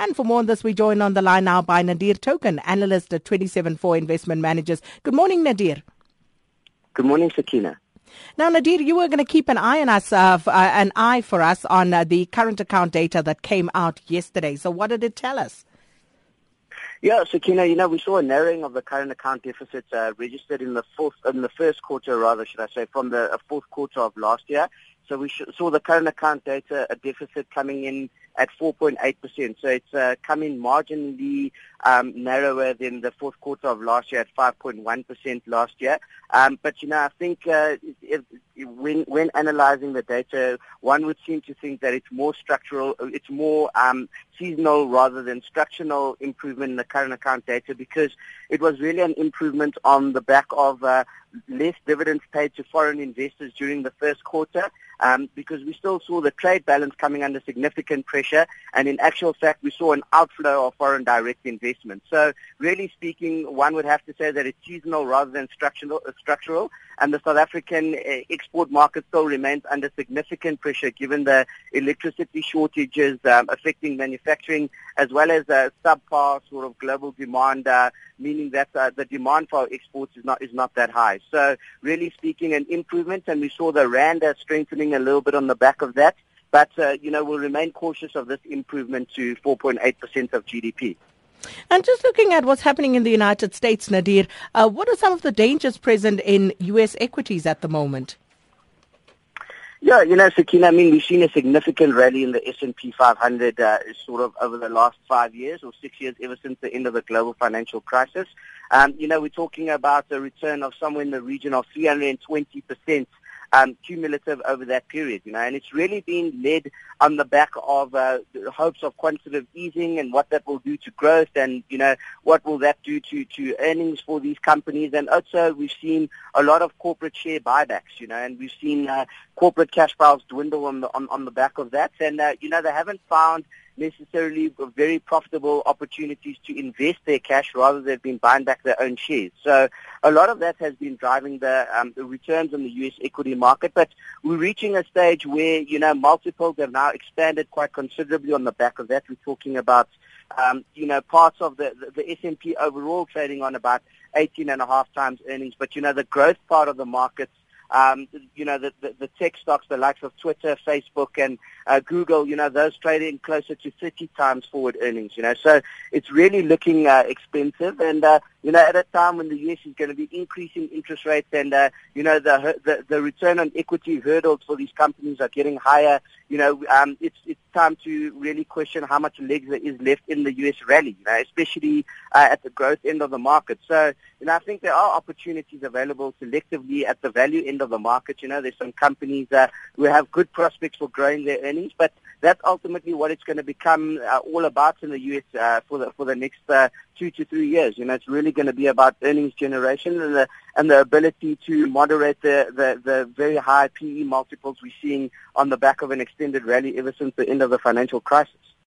And for more on this, we join on the line now by Nadir Token, analyst at 27four Investment Managers. Good morning, Nadir. Good morning, Sakina. Now, Nadir, you were going to keep an eye on us, uh, uh, an eye for us on uh, the current account data that came out yesterday. So, what did it tell us? Yeah, Sakina, you know, we saw a narrowing of the current account deficit uh, registered in the fourth, in the first quarter, rather, should I say, from the uh, fourth quarter of last year. So we saw the current account data, a deficit coming in at 4.8%. So it's uh, coming marginally um, narrower than the fourth quarter of last year at 5.1% last year. Um, but, you know, I think uh, if, when, when analyzing the data, one would seem to think that it's more structural, it's more um, seasonal rather than structural improvement in the current account data because it was really an improvement on the back of uh, less dividends paid to foreign investors during the first quarter um, because we still saw the trade balance coming under significant pressure and in actual fact we saw an outflow of foreign direct investment. So really speaking, one would have to say that it's seasonal rather than structural, uh, structural and the South African uh, export market still remains under significant pressure given the electricity shortages um, affecting manufacturing as well as uh, subpar sort of global demand, uh, meaning that uh, the demand for exports is not is not that high. So really speaking, an improvement, and we saw the rand uh, strengthening a little bit on the back of that. But uh, you know, we'll remain cautious of this improvement to 4.8% of GDP. And just looking at what's happening in the United States, Nadir, uh, what are some of the dangers present in U.S. equities at the moment? Yeah, you know, Sakina, I mean, we've seen a significant rally in the S&P 500 uh, sort of over the last five years or six years, ever since the end of the global financial crisis. Um, you know, we're talking about a return of somewhere in the region of 320 percent um, cumulative over that period, you know, and it's really been led on the back of uh, the hopes of quantitative easing and what that will do to growth and, you know, what will that do to, to earnings for these companies. And also we've seen a lot of corporate share buybacks, you know, and we've seen uh, corporate cash piles dwindle on the, on, on the back of that. And, uh, you know, they haven't found necessarily very profitable opportunities to invest their cash rather than been buying back their own shares. So a lot of that has been driving the, um, the returns on the U.S. equity market. But we're reaching a stage where, you know, multiples have now expanded quite considerably on the back of that. We're talking about, um, you know, parts of the, the, the S&P overall trading on about 18 and a half times earnings. But, you know, the growth part of the markets um, you know, the, the, the tech stocks, the likes of Twitter, Facebook, and uh, Google, you know, those trading closer to 30 times forward earnings, you know. So it's really looking uh, expensive. And, uh, you know, at a time when the U.S. is going to be increasing interest rates and, uh, you know, the, the, the return on equity hurdles for these companies are getting higher, you know, um, it's, it's time to really question how much legs there is left in the U.S. rally, you know, especially uh, at the growth end of the market. So, you know, I think there are opportunities available selectively at the value end of the market. You know, there's some companies uh, who have good prospects for growing their earnings, but that's ultimately what it's going to become uh, all about in the U.S. Uh, for the for the next uh, two to three years. You know, it's really going to be about earnings generation and the and the ability to moderate the the, the very high PE multiples we're seeing on the back of an extended rally ever since the end of the financial crisis.